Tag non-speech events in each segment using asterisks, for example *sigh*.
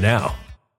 now.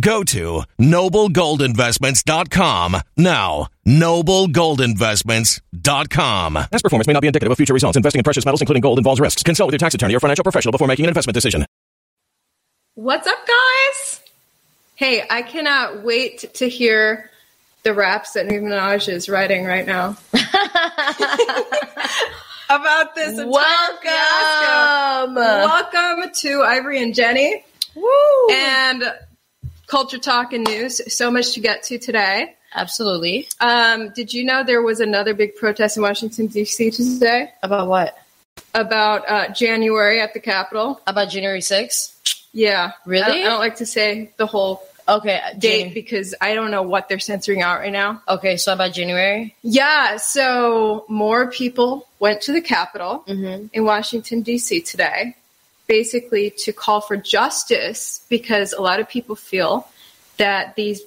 Go to noblegoldinvestments.com now. Noblegoldinvestments.com. Past performance may not be indicative of future results. Investing in precious metals, including gold, involves risks. Consult with your tax attorney or financial professional before making an investment decision. What's up, guys? Hey, I cannot wait to hear the raps that Nicki Minaj is writing right now *laughs* about this entire Welcome. Welcome to Ivory and Jenny Woo! and Culture Talk and News. So much to get to today. Absolutely. Um, did you know there was another big protest in Washington D.C. today About what? about uh, January at the Capitol? About January 6th? Yeah, Really? I don't, I don't like to say the whole Okay. date Jan- because I don't know what they're censoring out right now. okay, so about January? Yeah, so more people went to the Capitol Mm-hmm. in Washington, D.C. today, basically to call for justice because a lot of people feel that these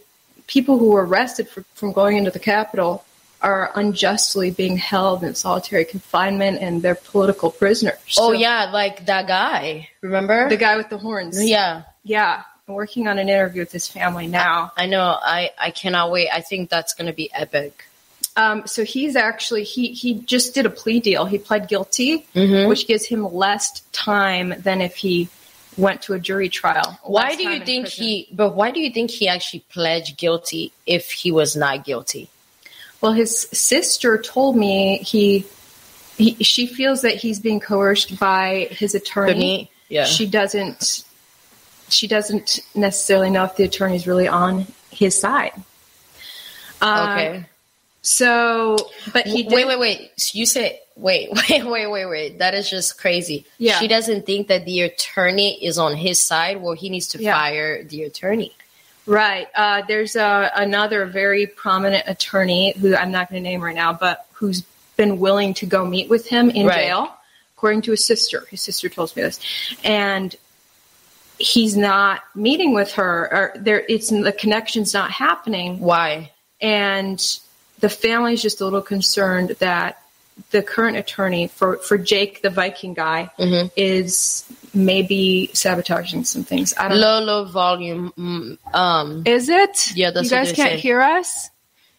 people who were arrested for, from going into the Capitol are unjustly being held in solitary confinement and they're political prisoners. Oh So- yeah, like that guy. Remember? the guy with the horns. Yeah. yeah. I'm working on an interview with his family now. I know. I I cannot wait. I think that's gonna be epic. Um, so he's actually he he just did a plea deal. He pled guilty, Mm-hmm. which gives him less time than if he went to a jury trial. Why do you think prison. he? But why do you think he actually pledged guilty if he was not guilty? Well, his sister told me he, he she feels that he's being coerced by his attorney. Attorney? Yeah. She doesn't she doesn't necessarily know if the attorney's really on his side. Um, Okay. So, but he did, wait, wait, wait. So you said wait, *laughs* wait, wait, wait, wait. That is just crazy. Yeah. She doesn't think that the attorney is on his side. Well, he needs to Yeah. fire the attorney. Right. Uh, there's uh, another very prominent attorney who I'm not going to name right now, but who's been willing to go meet with him in Right. jail, according to his sister. His sister told me this, and he's not meeting with her, or there. It's the connection's not happening, Why? and the family's just a little concerned that the current attorney for for Jake, the Viking guy, Mm-hmm. is maybe sabotaging some things. I don't know. Low, low volume. mm, Um. Is it? Yeah, that's you guys can't hear us.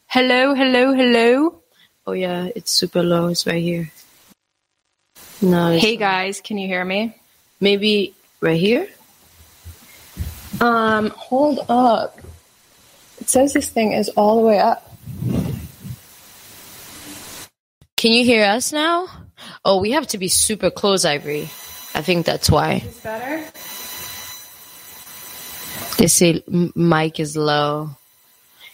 Hello, hello, hello. Oh yeah, it's super low. It's right here. No. Hey not. guys, can you hear me? Maybe right here. Um, hold up. It says this thing is all the way up. Can you hear us now? Oh, we have to be super close, Ivory. I think that's why. Is better? They say m- mic is low.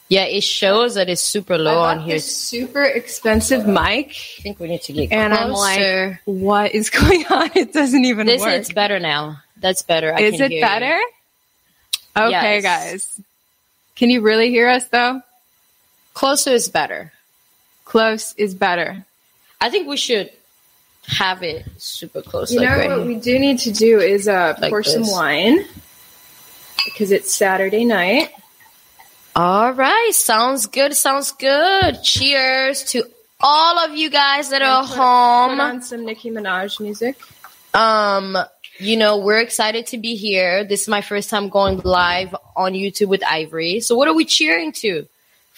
Yeah, it shows that it's super low on here. this super expensive mic, I think we need to get and I'm closer. like, what is *laughs* going on? It doesn't even this work. is better now. That's better. I is it better? You. Okay, Yes. guys. Can you really hear us though? Closer is better. Close is better. I think we should have it super close. You like know right what here. we do need to do is uh, Like pour some wine because it's Saturday night. All right, sounds good. Sounds good. Cheers to all of you guys that are Put- home. Put on some Nicki Minaj music. Um, you know, we're excited to be here. This is my first time going live on YouTube with Ivory. So what are we cheering to?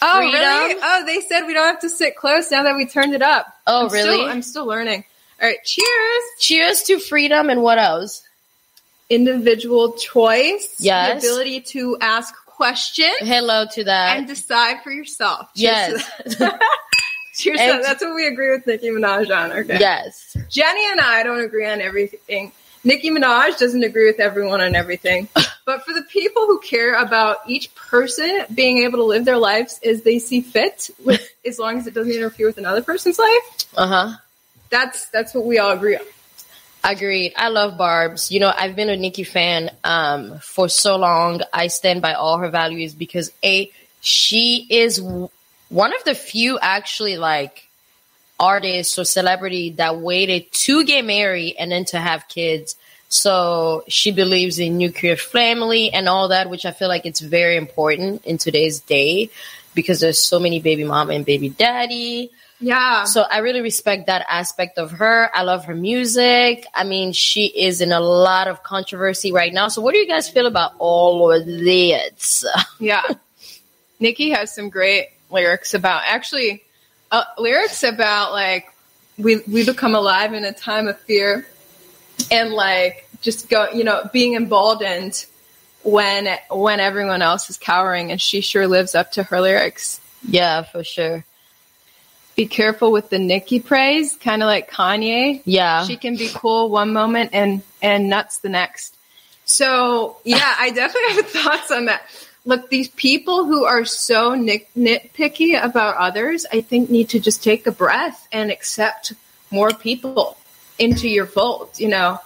Oh, Freedom? really? Oh, they said we don't have to sit close now that we turned it up. Oh, I'm still- really? I'm still learning. All right, cheers. Cheers to freedom and what else? Individual choice. Yes. The ability to ask questions Hello to that. and decide for yourself. Cheers yes. *laughs* Cheers And- That's what we agree with Nicki Minaj on. Okay. yes. Jenny and I don't agree on everything. Nicki Minaj doesn't agree with everyone on everything. *laughs* but for the people who care about each person being able to live their lives as they see fit, with, *laughs* as long as it doesn't interfere with another person's life, Uh-huh. that's that's what we all agree on. Agreed. I love Barb's. You know, I've been a Nicki fan um, for so long. I stand by all her values because a she is one of the few actually like artists or celebrity that waited to get married and then to have kids. So she believes in nuclear family and all that, which I feel like it's very important in today's day because there's so many baby mom and baby daddy. Yeah. So I really respect that aspect of her. I love her music. I mean, she is in a lot of controversy right now. So what do you guys feel about all of this? *laughs* Yeah. Nicki has some great lyrics about actually uh, lyrics about like we we become alive in a time of fear and like just go you know being emboldened when when everyone else is cowering and she sure lives up to her lyrics. Yeah, for sure. Be careful with the Nicki praise, kind of like Kanye. Yeah. She can be cool one moment and and nuts the next. So yeah, I definitely have *laughs* thoughts on that. Look, these people who are so nit- nitpicky about others, I think need to just take a breath and accept more people into your fold. You know,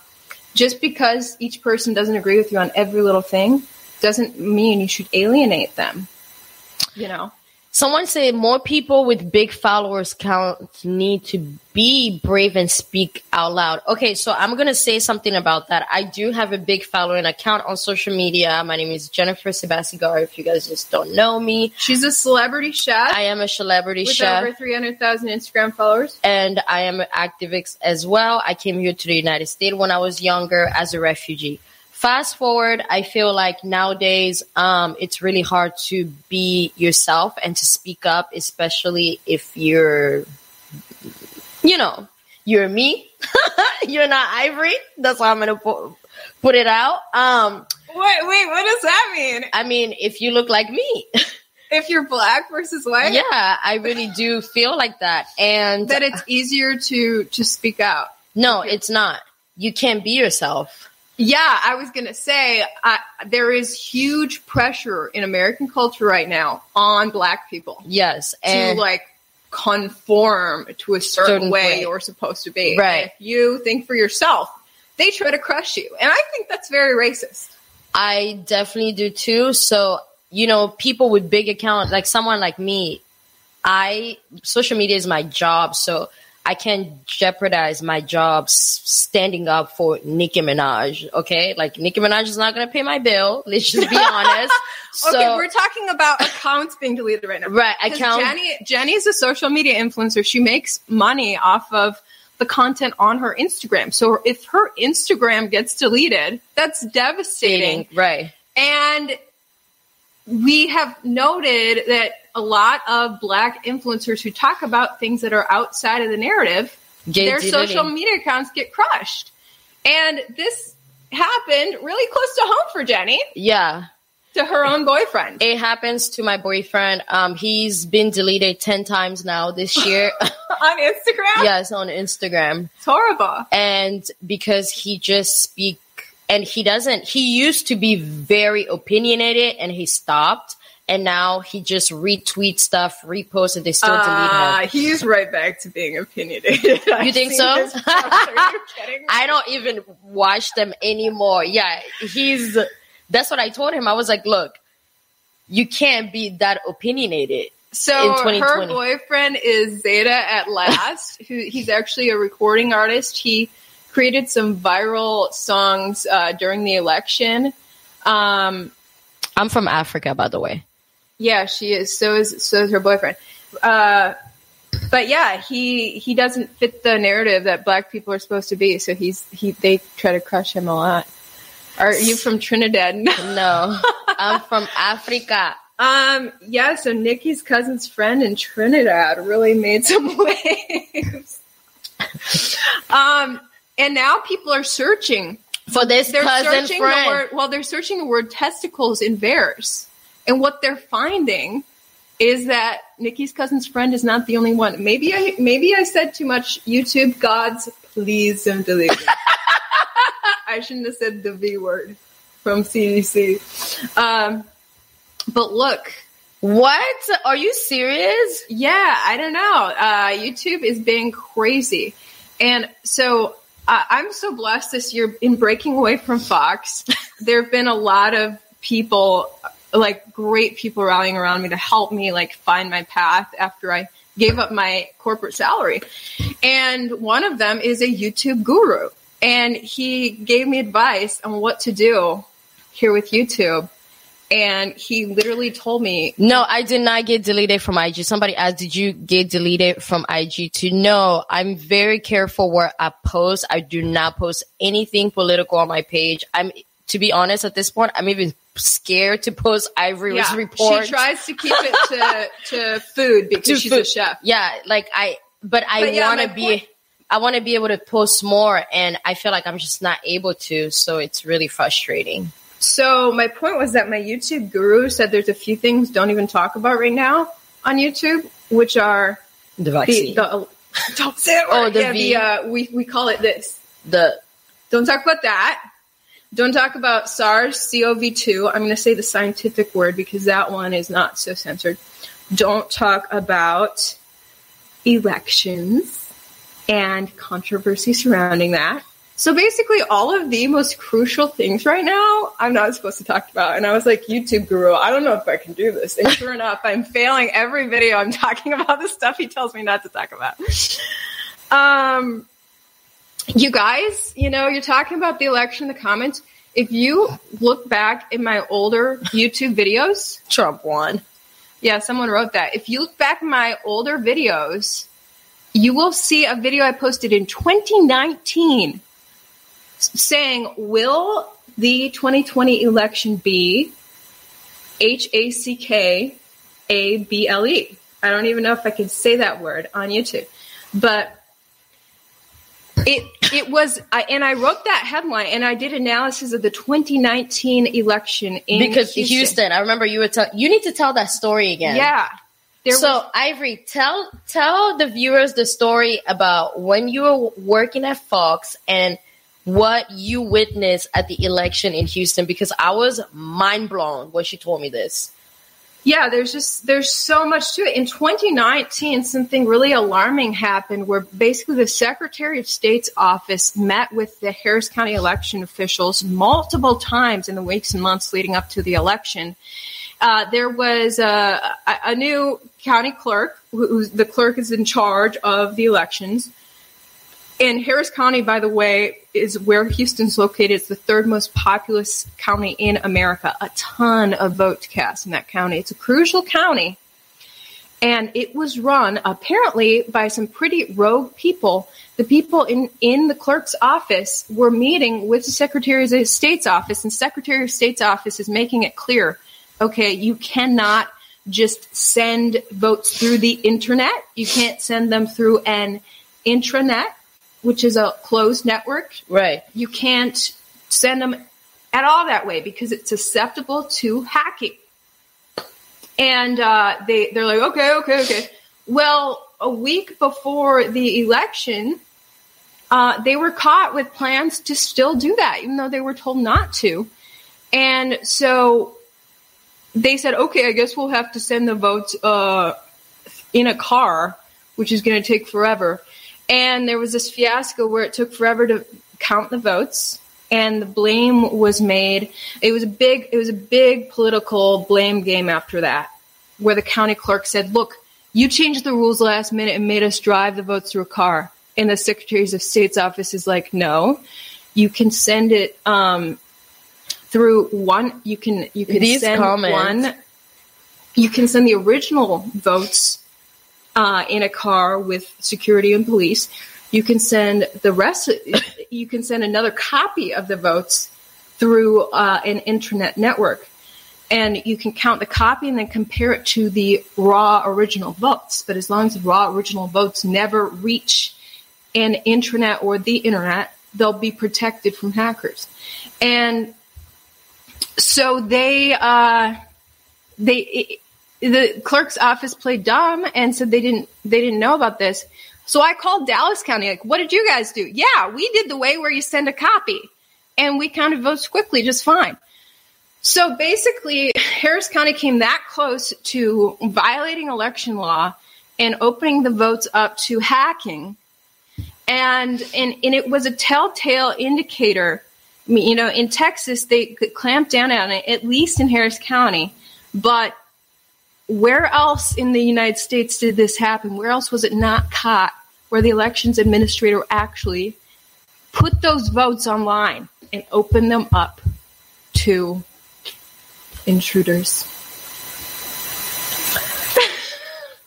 just because each person doesn't agree with you on every little thing doesn't mean you should alienate them. You know, Someone said more people with big followers count need to be brave and speak out loud. Okay, so I'm going to say something about that. I do have a big following account on social media. My name is Jennifer Sebasigari. If you guys just don't know me, She's a celebrity chef I am a celebrity with chef. over 300,000 Instagram followers. and I am an activist as well. I came here to the United States when I was younger as a refugee. Fast forward, I feel like nowadays um, it's really hard to be yourself and to speak up, especially if you're, you know, you're me. *laughs* you're not Ivory. That's how I'm gonna put, put it out. Um, Wait, wait, what does that mean? I mean, if you look like me, If you're black versus white? yeah, I really do feel like that. And That it's easier to to speak out. no, it's not. You can't be yourself. Yeah, I was gonna say I, there is huge pressure in American culture right now on Black people Yes, and to like conform to a certain, Certain way, way. you're supposed to be. Right. If you think for yourself, they try to crush you, and I think that's very racist. I definitely do too. So, you know, people with big accounts, like someone like me, I social media is my job, so I can't jeopardize my job standing up for Nicki Minaj. Okay, like Nicki Minaj is not gonna pay my bill. Let's just be *laughs* honest. So, okay, we're talking about accounts being deleted right now. Right, account- Jenny, Jenny is a social media influencer. She makes money off of the content on her Instagram. So if her Instagram gets deleted, that's devastating. right? And we have noted that a lot of black influencers who talk about things that are outside of the narrative, Get their deleted. social media accounts get crushed. And this happened really close to home for Jenny, Yeah, to her own boyfriend. it happens to my boyfriend. Um, he's been deleted ten times now this year. *laughs* on Instagram? yes, on Instagram. It's horrible. and because he just speak and he doesn't he used to be very opinionated and he stopped and now he just retweets stuff reposts and they still delete Uh, him he's right back to being opinionated. *laughs* you think so Are you *laughs* kidding me? i don't even watch them anymore yeah he's that's what i told him i was like look you can't be that opinionated So her boyfriend is Zeta at last. who he's actually a recording artist. He created some viral songs uh, during the election. Um, i'm from africa by the way yeah, she is. So is so is her boyfriend. Uh, but yeah, he he doesn't fit the narrative that black people are supposed to be. So he's he they try to crush him a lot. Are you from Trinidad? *laughs* no i'm from africa Um, yeah, so Nicki's cousin's friend in Trinidad really made some *laughs* waves. um, and now people are searching. for this They're cousin searching the friend word, well, they're searching the word testicles in bears. And what they're finding is that Nicki's cousin's friend is not the only one. Maybe I, maybe I said too much. YouTube gods, please don't delete it. *laughs* I shouldn't have said the V word from CDC. Um, but look, what are you serious yeah, I don't know. Uh, YouTube is being crazy. And so uh, I'm so blessed this year in breaking away from Fox. *laughs* there have been a lot of people, like great people rallying around me to help me like find my path after I gave up my corporate salary. And one of them is a YouTube guru. And he gave me advice on what to do here with YouTube. And he literally told me No, I did not get deleted from IG. Somebody asked, did you get deleted from IG to No, I'm very careful where I post. I do not post anything political on my page. I'm, to be honest, at this point, I'm even scared to post Ivory's report. She tries to keep it to, *laughs* to food because to she's a chef. Yeah, like I, but I But yeah, want to be, point- I want to be able to post more and I feel like I'm just not able to. So it's really frustrating. So my point was that my YouTube guru said there's a few things don't even talk about right now on YouTube, which are The the, vaccine. the don't say it. Oh, the yeah, the uh, we we call it this. the Don't talk about that. Don't talk about SARS-CoV-2. I'm going to say the scientific word because that one is not so censored. Don't talk about elections and controversy surrounding that. So basically, all of the most crucial things right now, I'm not supposed to talk about. And I was like, YouTube guru, I don't know if I can do this. And sure enough, I'm failing every video. I'm *laughs* talking about the stuff he tells me not to talk about. Um, you guys, you know, you're talking about the election in the comments. If you look back in my older YouTube videos, Trump won. yeah, someone wrote that. If you look back in my older videos, you will see a video I posted in 2019 s- saying, Will the 2020 election be H A C K A B L E? I don't even know if I can say that word on YouTube. But it it was, I, and I wrote that headline, and I did analysis of the 2019 election in Because Houston. I remember you were tell you need to tell that story again. Yeah, there so was- Ivory, tell tell the viewers the story about when you were working at Fox and what you witnessed at the election in Houston because I was mind blown when she told me this. Yeah, there's just there's so much to it. In 2019, something really alarming happened where basically the Secretary of State's office met with the Harris County election officials multiple times in the weeks and months leading up to the election. Uh, there was a, a, new county clerk, who, the clerk is in charge of the elections. And Harris County, by the way, is where Houston's located. It's the third most populous county in America. A ton of votes cast in that county. It's a crucial county. And it was run apparently by some pretty rogue people. The people in, in the clerk's office were meeting with the Secretary of State's office, and Secretary of State's office is making it clear okay, you cannot just send votes through the internet. You can't send them through an intranet, which is a closed network. Right. You can't send them at all that way because it's susceptible to hacking. And uh, they they're like, okay, okay, okay. Well, a week before the election, uh, they were caught with plans to still do that, even though they were told not to. And so they said, okay, I guess we'll have to send the votes uh, in a car, which is going to take forever. And there was this fiasco where it took forever to count the votes, and the blame was made. It was a big, it was a big political blame game after that, where the county clerk said, "Look, you changed the rules last minute and made us drive the votes through a car." And the Secretaries of State's office is like, "No, you can send it." Um, through one you can you can These send comments. one you can send the original votes uh, in a car with security and police you can send the rest you can send another copy of the votes through uh, an internet network. And you can count the copy and then compare it to the raw original votes. But as long as the raw original votes never reach an intranet or the internet they'll be protected from hackers. And so they uh, they the clerk's office played dumb and said they didn't they didn't know about this. So I called Dallas County like, what did you guys do? Yeah, we did the way where you send a copy, and we counted votes quickly, just fine. So basically, Harris County came that close to violating election law and opening the votes up to hacking, and and, and it was a telltale indicator you know, in Texas, they clamped down on it, at least in Harris County. But where else in the United States did this happen? Where else was it not caught? Where the elections administrator actually put those votes online and opened them up to intruders.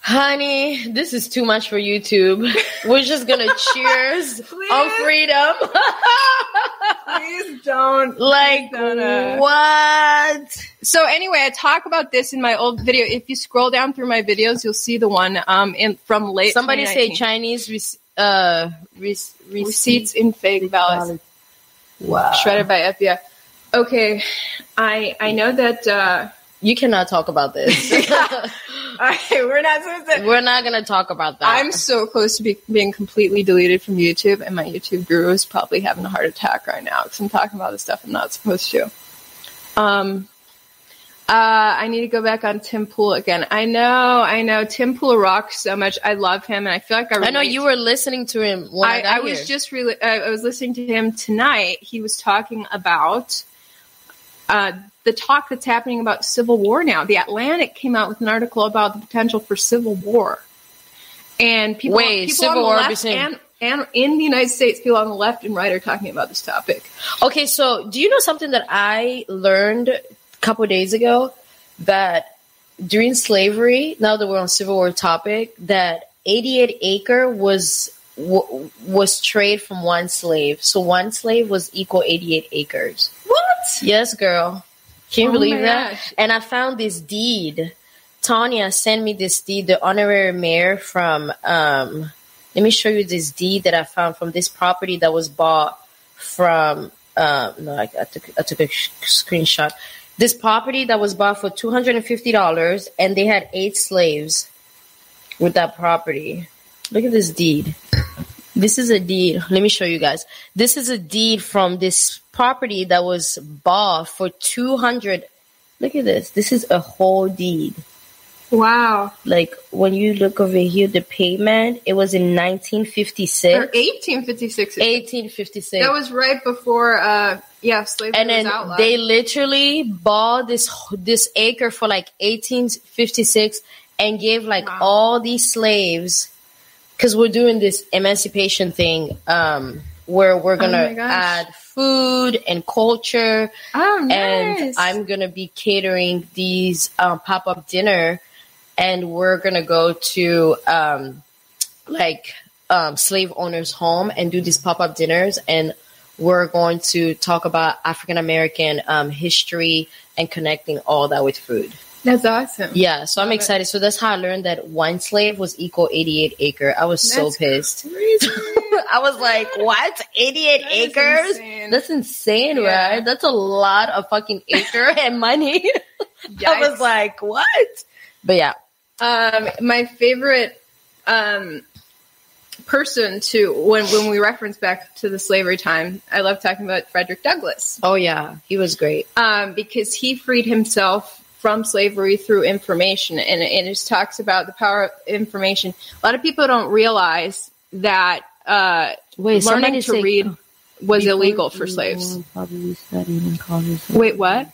Honey, this is too much for YouTube. We're just gonna *laughs* cheers on freedom. Please don't. *laughs* like don't, what? So anyway, I talk about this in my old video. If you scroll down through my videos, you'll see the one um in from late. Somebody say Chinese rec- uh rec- receipts in fake ballots. Wow. shredded by FBI. Okay, I I know that. Uh, You cannot talk about this. *laughs* okay, *laughs* we're not supposed to. We're not gonna talk about that. I'm so close to be, being completely deleted from YouTube, and my YouTube guru is probably having a heart attack right now because I'm talking about the stuff I'm not supposed to. Um, Uh, I need to go back on Tim Pool again. I know, I know. Tim Pool rocks so much. I love him, and I feel like I. I know you were listening to him when I, I, I was just really. I was listening to him tonight. He was talking about uh, the talk that's happening about civil war now. The Atlantic came out with an article about the potential for civil war, and people, Wait, people civil on the war left between- and and in the United States, people on the left and right are talking about this topic. Okay, so do you know something that I learned a couple days ago that during slavery, now that we're on Civil War topic, that 88 acre was w- was trade from one slave. So one slave was equal 88 acres. What? Yes, girl. Can you Oh believe that? gosh. And I found this deed. Tanya sent me this deed, the honorary mayor from um let me show you this deed that I found from this property that was bought from um no I, I took I took a sh- screenshot. This property that was bought for two hundred and fifty dollars and they had eight slaves with that property. Look at this deed. This is a deed. Let me show you guys. This is a deed from this property that was bought for 200. Look at this. This is a whole deed. Wow. Like when you look over here, the payment, it was in 1956. Or 1856. 1856. That was right before, uh, yeah, slavery and then outlawed. they literally bought this this acre for like 1856 and gave like Wow. all these slaves because we're doing this emancipation thing um where we're Oh gonna gosh. add food and culture oh, nice. and i'm gonna be catering these um, pop-up dinner and we're gonna go to um like um, slave owners home and do these pop-up dinners and we're going to talk about african american um, history and connecting all that with food That's awesome. yeah so i'm it. excited so that's how i learned that one slave was equal 88 acre i was so pissed *laughs* I was like, what? 88 That acres? insane. That's insane, Yeah. right? That's a lot of fucking acre *laughs* and money. *laughs* I was like, what? But yeah. Um, my favorite um, person to when when we reference back to the slavery time, I love talking about Frederick Douglass Oh, yeah. He was great. um, because he freed himself from slavery through information, and, and it just talks about the power of information. A lot of people don't realize that uh, Wait, learning to say- read was illegal for slaves. Probably studying in college. Wait, what?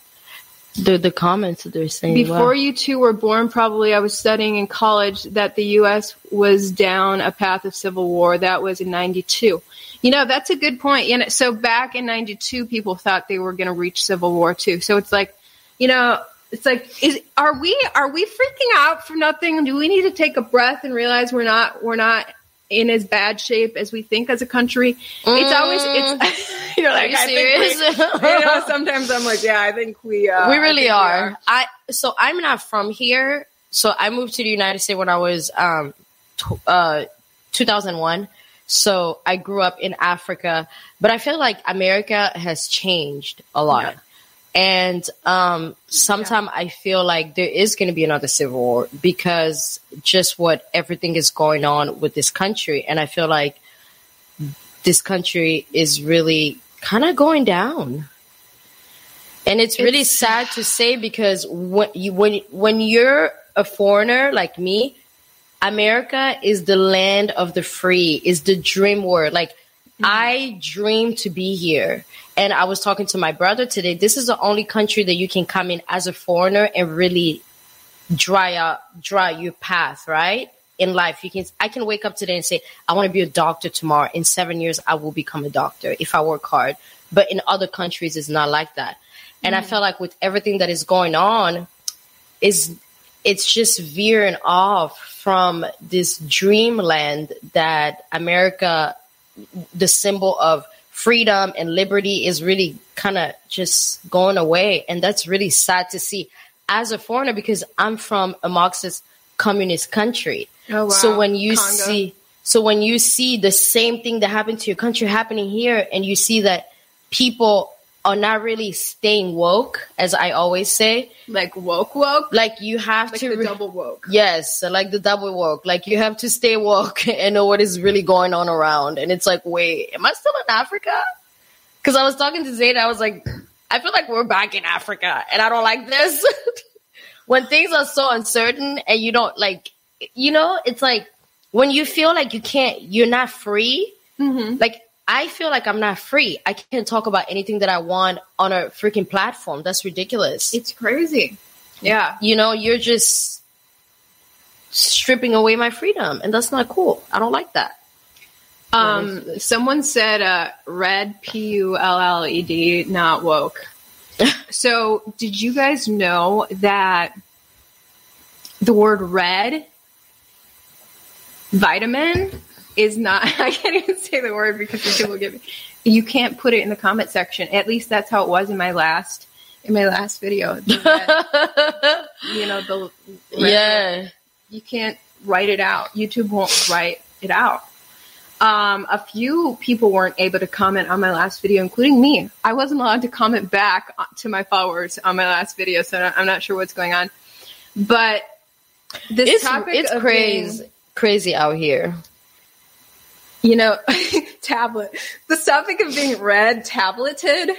The, the comments that they're saying. Before wow. you two were born, probably I was studying in college that the U.S. was down a path of civil war. That was in '92. You know, that's a good point. You know, so back in '92, people thought they were going to reach civil war too. So it's like, you know, it's like, is are we are we freaking out for nothing? Do we need to take a breath and realize we're not we're not in as bad shape as we think as a country? It's always it's. *laughs* You're like, Mm. you I think we- serious? *laughs* you know, sometimes I'm like, yeah, I think we. Uh, we I really think are. I so I'm not from here. So I moved to the United States when I was um t- uh 2001. So I grew up in Africa, but I feel like America has changed a lot. Yeah. And um sometimes I feel like there is going to be another civil war because just what everything is going on with this country and I feel like this country is really kind of going down and it's really sad to say because when you when when you're a foreigner like me, America is the land of the free, is the dream world. Like I dream to be here. And I was talking to my brother today. This is the only country that you can come in as a foreigner and really dry out dry your path, right? In life. You can I can wake up today and say, I want to be a doctor tomorrow. In seven years I will become a doctor if I work hard. But in other countries it's not like that. And I mm. felt like with everything that is going on, is it's just veering off from this dreamland that America, the symbol of freedom and liberty, is really kind of just going away, and that's really sad to see as a foreigner because I'm from a Marxist communist country. Oh, wow. So when you Congo. see, so when you see the same thing that happened to your country happening here, and you see that people are not really staying woke, as I always say, like woke woke like you have like to the re- double woke yes like the double woke like you have to stay woke *laughs* and know what is really going on around and it's like wait am i still in africa because i was talking to Zayn, i was like I feel like we're back in Africa and I don't like this. *laughs* when things are so uncertain and you don't like, you know, it's like when you feel like you can't, you're not free. Mm-hmm. Like I feel like I'm not free. I can't talk about anything that I want on a freaking platform. That's ridiculous. It's crazy. Yeah. you know, you're just stripping away my freedom, and that's not cool. I don't like that. Um, someone said uh, red, P U L L E D, not woke. *laughs* so, did you guys know that the word red, vitamin, is not, *laughs* I can't even say the word because people will get me. You can't put it in the comment section. At least that's how it was in my last in my last video. Red, *laughs* you know the Yeah. you can't write it out. YouTube won't write it out. Um, a few people weren't able to comment on my last video, including me. I wasn't allowed to comment back to my followers on my last video, so I'm not sure what's going on. But this It's topic it's crazy being- crazy out here. You know, *laughs* tablet. The topic of being read tableted.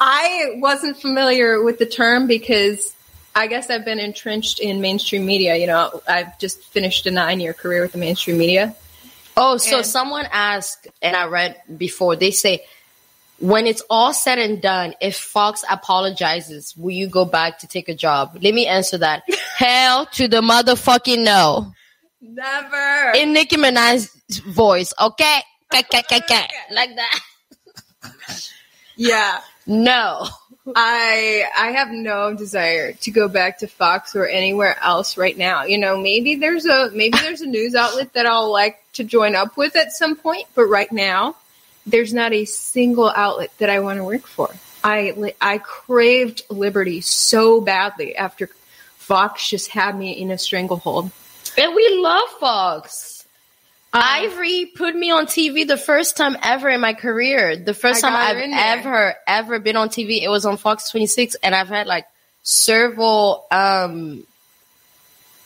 I wasn't familiar with the term because I guess I've been entrenched in mainstream media. You know, I've just finished a nine year career with the mainstream media. Oh, so And- someone asked, and I red before, they say, when it's all said and done, if Fox apologizes, will you go back to take a job? Let me answer that. *laughs* Hell to the motherfucking no. Never. In Nicki Minaj's voice, *laughs* okay? Like that. yeah. No. I I have no desire to go back to Fox or anywhere else right now. You know, maybe there's a maybe there's a news outlet that I'll like to join up with at some point, but right now there's not a single outlet that I want to work for. I I craved liberty so badly after Fox just had me in a stranglehold. And we love Fox. Um, Ivory put me on TV the first time ever in my career. The first time I've ever, ever been on TV, it was on Fox 26, and I've had like several, um,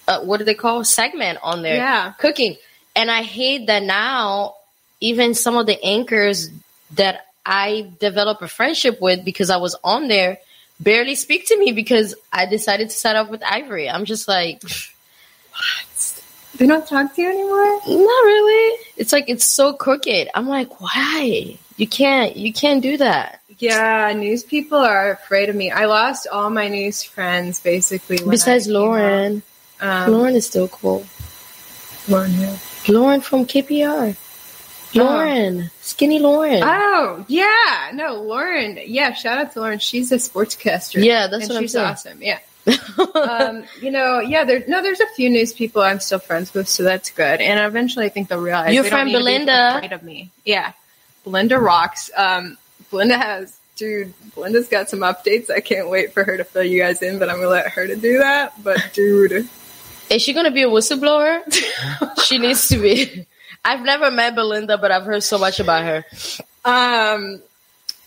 uh, what do they call segment on there? Yeah. cooking. And I hate that now. Even some of the anchors that I developed a friendship with because I was on there barely speak to me because I decided to set up with Ivory. I'm just like. *sighs* They don't talk to you anymore. Not really. It's like it's so crooked. I'm like, why? You can't. You can't do that. Yeah, news people are afraid of me. I lost all my news friends basically. Besides. Lauren, Um, Lauren is still cool. Lauren who? Lauren from KPR. Lauren, skinny Lauren. Oh yeah, no, Lauren. Yeah, shout out to Lauren. She's a sportscaster. Yeah, that's and what I'm she's saying. awesome. Yeah. Um, you know, yeah, there no, there's a few news people I'm still friends with, so that's good. And eventually, I think they'll realize Your they don't friend be Belinda. afraid of me. Yeah, Belinda rocks. Um, Belinda has, dude. Belinda's got some updates. I can't wait for her to fill you guys in, but I'm gonna let her to do that. But dude, Is she gonna be a whistleblower? *laughs* she needs to be. I've never met Belinda, but I've heard so much about her. Um,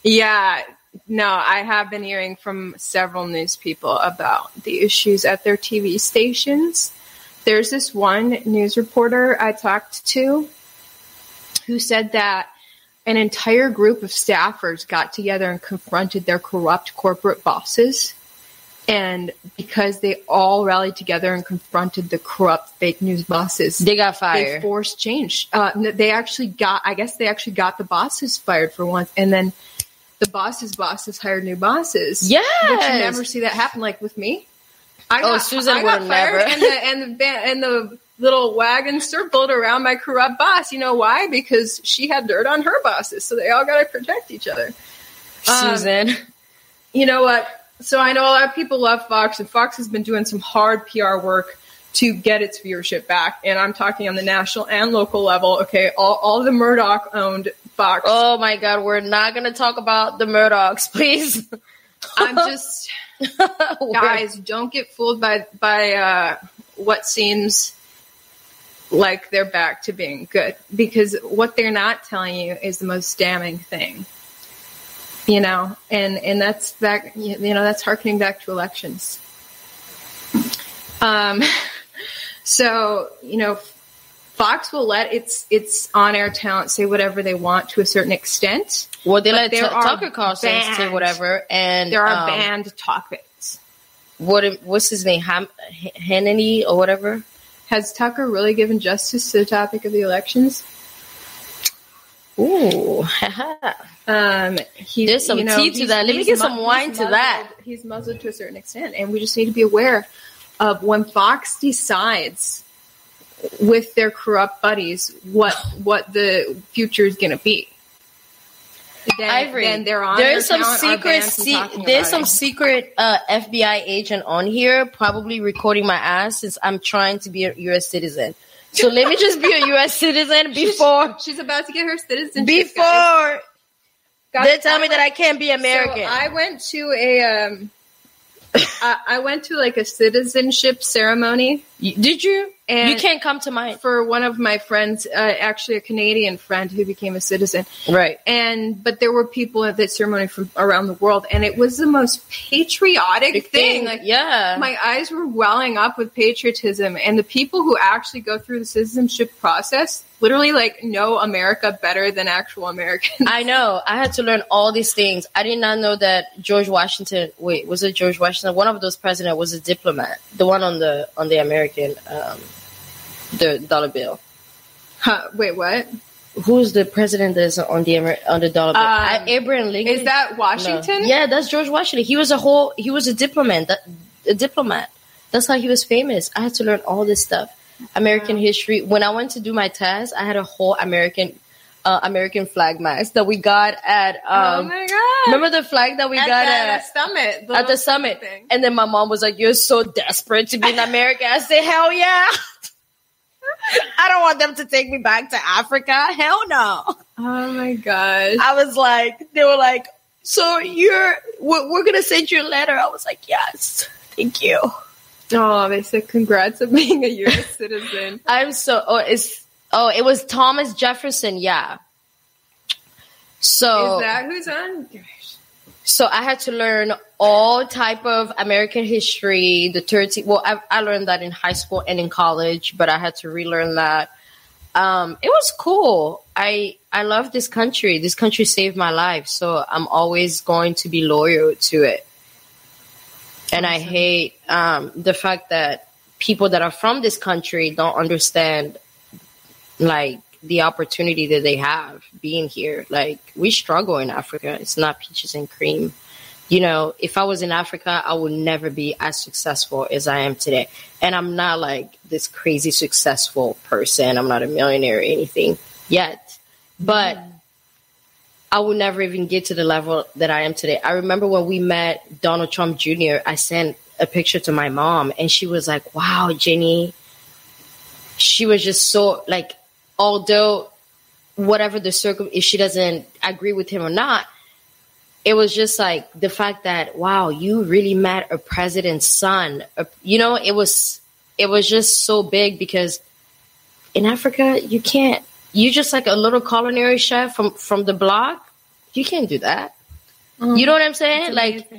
yeah, no, I have been hearing from several news people about the issues at their TV stations. There's this one news reporter I talked to who said that an entire group of staffers got together and confronted their corrupt corporate bosses. And because they all rallied together and confronted the corrupt fake news bosses, They got they fired. forced change. Uh, they actually got, I guess they actually got the bosses fired for once, and then the bosses' bosses hired new bosses. Yeah, but you never see that happen. Like with me, I Oh, Susan I got fired, never. and the and the and the little wagon circled around my corrupt boss. You know why? Because she had dirt on her bosses, so they all got to protect each other. Um, Susan. you know what? So I know a lot of people love Fox, and Fox has been doing some hard PR work to get its viewership back. And I'm talking on the national and local level. Okay, all, all the Murdoch owned Fox. Oh my God, we're not gonna talk about the Murdochs, *laughs* please. I'm just *laughs* guys, don't get fooled by by uh, what seems like they're back to being good because what they're not telling you is the most damning thing. You know, and and that's back. You know, that's harkening back to elections. Um, *laughs* so you know, Fox will let its its on air talent say whatever they want to a certain extent. Well, they let T- Tucker Carlson say whatever, and There are um, banned topics. What what's his name? Ham- Hannity or whatever. Has Tucker really given justice to the topic of the elections? Ooh. *laughs* Um, he, There's some you know, tea to that. Let me get some wine he's to that. He's muzzled to a certain extent, and we just need to be aware of when Fox decides with their corrupt buddies what what the future is going to be. Then, Ivory, then they're on. there's some secret. Se- there's some it. secret uh, FBI agent on here, probably recording my ass since I'm trying to be a U.S. citizen. So let me just be a U.S. *laughs* citizen before She's about to get her citizenship. before guys. Guys, they tell me that I can't be American. So I went to a um, *coughs* I, I went to like a citizenship ceremony Did you? And- you can't come to mine, for one of my friends, uh, actually a Canadian friend who became a citizen. right? And but there were people at that ceremony from around the world, and it was the most patriotic Big thing. thing, Like yeah. my eyes were welling up with patriotism, and the people who actually go through the citizenship process literally like know America better than actual Americans. I know. I had to learn all these things. I did not know that George Washington. Wait, was it George Washington? One of those presidents was a diplomat. The one on the on the American, um, the dollar bill. Huh, wait, what? Who's the president that's on the on the dollar bill? Um, I, Abraham Lincoln. Is that No. Washington? Yeah, that's George Washington. He was a whole. He was a diplomat. That, a diplomat. That's how he was famous. I had to learn all this stuff. American history. When I went to do my test, I had a whole American uh, American flag mask that we got at. oh Um, my god! Remember the flag that we at got the, at, the summit? at the summit? thing. And then my mom was like, "You're so desperate to be in America." I said, "Hell yeah!" I don't want them to take me back to Africa. Hell no. Oh my gosh! I was like, they were like, "So you're we're, we're gonna send you a letter." I was like, "Yes, thank you." Oh, they said congrats on being a U.S. *laughs* citizen. I'm so. Oh, it's oh, it was Thomas Jefferson. Yeah. So Is that who's on? So I had to learn all type of American history, the 30, well, I, I learned that in high school and in college, but I had to relearn that. Um, it was cool. I, I love this country. This country saved my life. So I'm always going to be loyal to it. And I hate, um, the fact that people that are from this country don't understand, like, the opportunity that they have being here. Like we struggle in Africa. It's not peaches and cream. You know, if I was in Africa, I would never be as successful as I am today. And I'm not like this crazy successful person. I'm not a millionaire or anything yet. But I would never even get to the level that I am today. I remember when we met Donald Trump Jr., I sent a picture to my mom and she was like, Wow, Jenny. She was just so like although whatever the circle if she doesn't agree with him or not it was just like the fact that wow you really met a president's son. You know it was it was just so big because in africa you can't you just like a little culinary chef from from the block you can't do that. Mm-hmm. You know what i'm saying? Like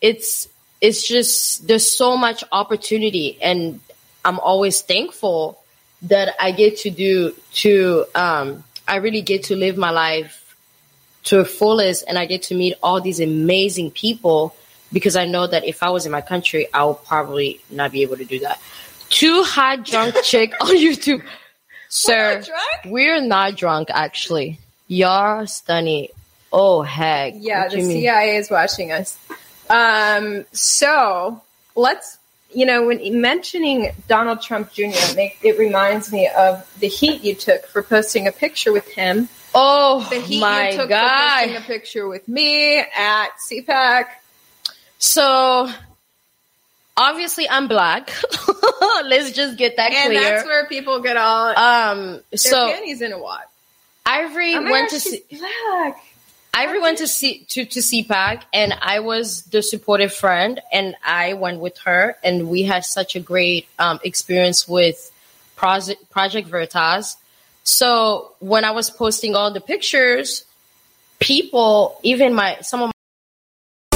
it's it's just there's so much opportunity and i'm always thankful that I get to do to um I really get to live my life to the fullest and I get to meet all these amazing people because I know that if I was in my country I would probably not be able to do that. Too hot drunk *laughs* chick on YouTube. Sir, drunk? we're not drunk actually. You're stunning. Oh heck. Yeah, the? CIA is watching us. Um, so let's, you know, when mentioning Donald Trump Jr., it, it reminds me of the heat you took for posting a picture with him. Oh The heat my you took god. for posting a picture with me at CPAC. So obviously I'm black. *laughs* Let's just get that And clear. that's where people get all um their so panties in a wad. Ivory Oh went gosh, to see black. Ivory went to see to, to CPAC and I was the supportive friend and I went with her and we had such a great um, experience with Project Project Veritas. So when I was posting all the pictures, people, even my some of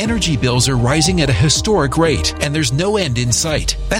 Energy bills are rising at a historic rate, and there's no end in sight. That's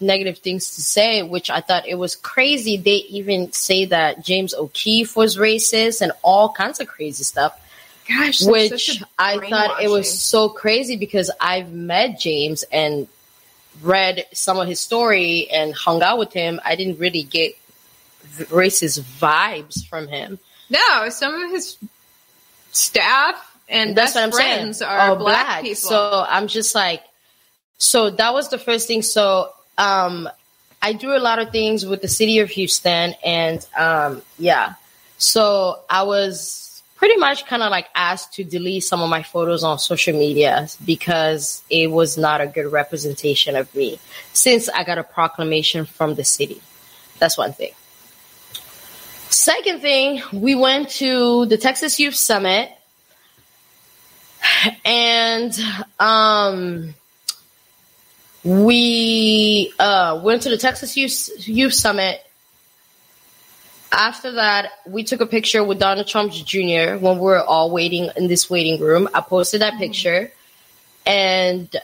negative things to say, which I thought it was crazy. They even say that James O'Keefe was racist and all kinds of crazy stuff. Gosh, which I thought it was so crazy because I've met James and read some of his story and hung out with him. I didn't really get racist vibes from him. No, some of his staff and That's what I'm friends saying. are Are black, people. So I'm just like, so that was the first thing. So um, I do a lot of things with the city of Houston, and um, yeah, so I was pretty much kind of like asked to delete some of my photos on social media because it was not a good representation of me since I got a proclamation from the city. That's one thing. Second thing, we went to the Texas Youth Summit *sighs* and um we uh went to the Texas Youth Youth Summit. After that, we took a picture with Donald Trump Jr. when we were all waiting in this waiting room. I posted that picture, and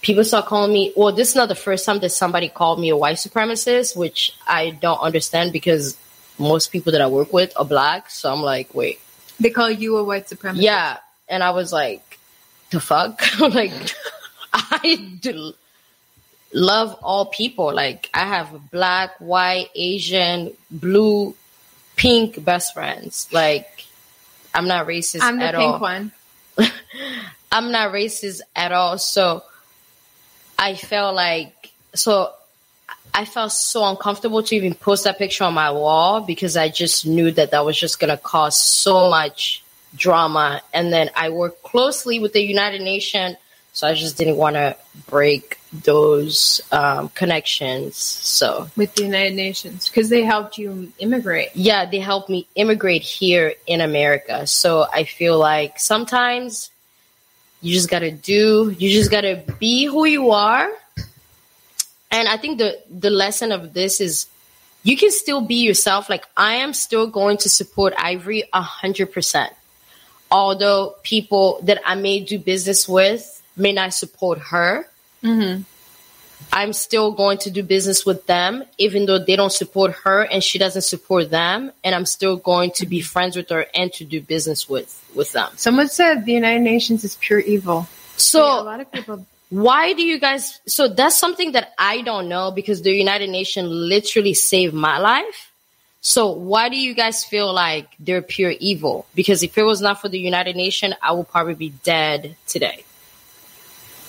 people start calling me. Well, this is not the first time that somebody called me a white supremacist, which I don't understand because most people that I work with are black. So I'm like, wait, they call you a white supremacist. yeah, and I was like, the fuck? *laughs* like, I do love all people. Like, I have black, white, Asian, blue, pink best friends. Like, I'm not racist I'm the at pink all. one. *laughs* I'm not racist at all. So I felt like so I felt so uncomfortable to even post that picture on my wall because I just knew that that was just going to cause so much drama. And then I work closely with the United Nations, so I just didn't want to break those um, connections. So with the United Nations because they helped you immigrate. Yeah, they helped me immigrate here in America. So I feel like sometimes you just gotta do, you just gotta be who you are. And I think the the lesson of this is you can still be yourself. Like I am still going to support Ivory a hundred percent. Although people that I may do business with may not support her, Mm-hmm. I'm still going to do business with them, even though they don't support her and she doesn't support them. And I'm still going to be friends with her and to do business with with them. Someone said the United Nations is pure evil. So Yeah, a lot of people. why do you guys? So that's something that I don't know because the United Nations literally saved my life. So why do you guys feel like they're pure evil? Because if it was not for the United Nations, I would probably be dead today.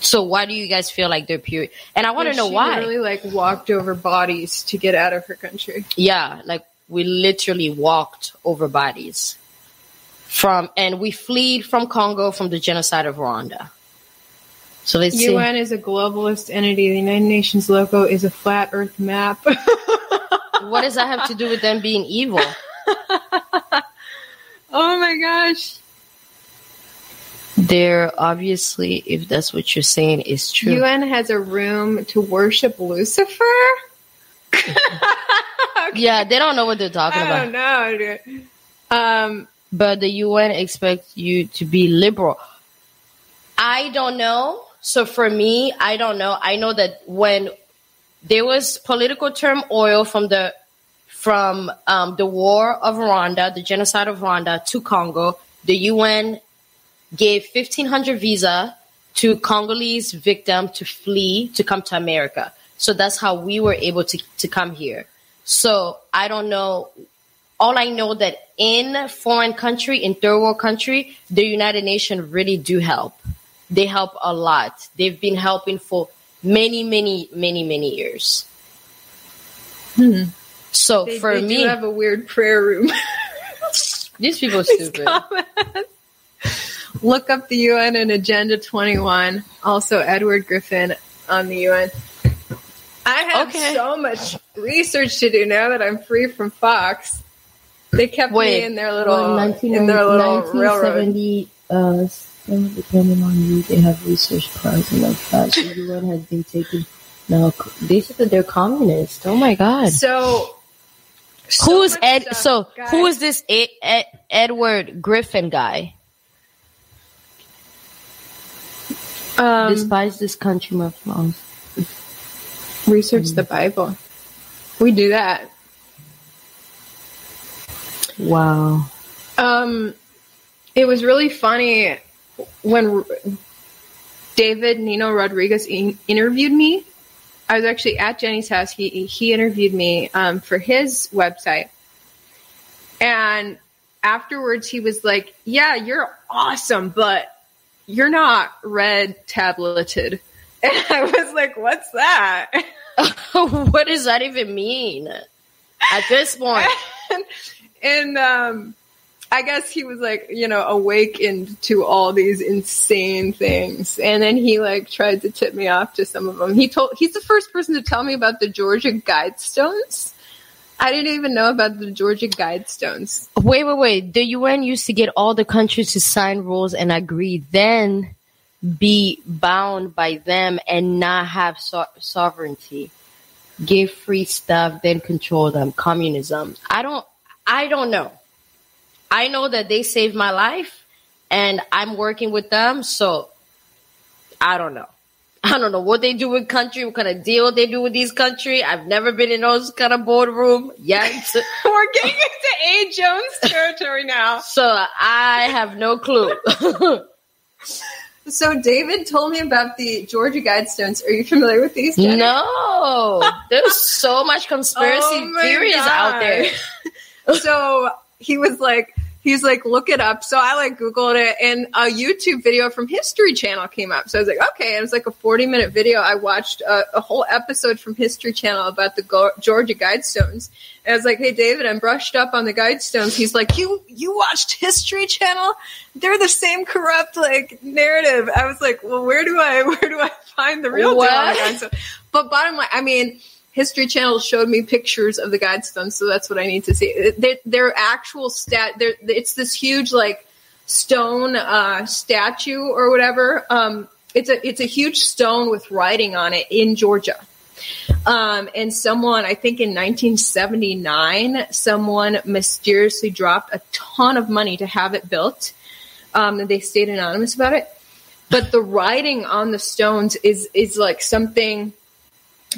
So why do you guys feel like they're pure? And I want to Yeah, know she why. Literally, like walked over bodies to get out of her country. Yeah, like we literally walked over bodies from, and we fled from Congo from the genocide of Rwanda. So let's see. UN is a globalist entity. The United Nations logo is a flat Earth map. *laughs* What does that have to do with them being evil? *laughs* oh my gosh. They're obviously, if that's what you're saying, is true. UN has a room to worship Lucifer. *laughs* Yeah, they don't know what they're talking I about. don't know. Um, But the UN expects you to be liberal. I don't know. So for me, I don't know. I know that when there was political turmoil from the from um, the war of Rwanda, the genocide of Rwanda to Congo, the UN gave 1,500 visa to Congolese victim to flee to come to America. So that's how we were able to, to come here. So I don't know. All I know that in foreign country, in third world country, the United Nations really do help. They help a lot. They've been helping for many, many, many, many years. Hmm. So they, for they me, do have a weird prayer room. *laughs* these people are stupid. Comments. Look up the UN and Agenda 21. Also, Edward Griffin on the UN. I have Okay. so much research to do now that I'm free from Fox. They kept Wait, me in their little Well, in their little railroad. 1970, uh, depending on you, they have research prize and like that. The UN has been taken. Now, they said that they're communist. Oh my god. So, so who is Ed? stuff, So guys. who is this Ed, Ed, Edward Griffin guy? Um, Despise this country, my flaws. research the Bible? We do that. Wow. Um, it was really funny when David Nino Rodriguez in- interviewed me. I was actually at Jenny's house. He he interviewed me um, for his website, and afterwards he was like, "Yeah, you're awesome, but you're not red tableted." *laughs* And I was like, "What's that?" *laughs* what does that even mean? At this point, *laughs* and, and um, I guess he was like, you know, awakened to all these insane things, and then he like tried to tip me off to some of them. He told he's the first person to tell me about the Georgia Guidestones. I didn't even know about the Georgia Guidestones. wait, wait, wait. The UN used to get all the countries to sign rules and agree, then be bound by them and not have so- sovereignty. Give free stuff, then control them. Communism. I don't. I don't know. I know that they saved my life, and I'm working with them. So I don't know. I don't know what they do with country, what kind of deal they do with these country. I've never been in those kind of boardroom yet. *laughs* We're getting into A. Jones territory now. So I have no clue. So David told me about the Georgia Guidestones. Are you familiar with these? Jenny? no, there's so much *laughs* oh conspiracy Oh theories God. out there. *laughs* so he was like, he's like, look it up. So I like Googled it and a YouTube video from History Channel came up. So I was like, okay. It was like a 40 minute video. I watched a, a whole episode from History Channel about the Go- Georgia Guidestones. And I was like, hey, David, I'm brushed up on the Guidestones. He's like, you, you watched History Channel? They're the same corrupt like narrative. I was like, well, where do I, *laughs* where do I find the real deal Guidestones? But bottom line, I mean, History Channel showed me pictures of the Guidestones, so that's what I need to see. They're, they're actual stat. They're, it's this huge like stone uh, statue or whatever. Um, it's a it's a huge stone with writing on it in Georgia. Um, and someone, I think in 1979, someone mysteriously dropped a ton of money to have it built. Um, and they stayed anonymous about it. But the writing on the stones is is like something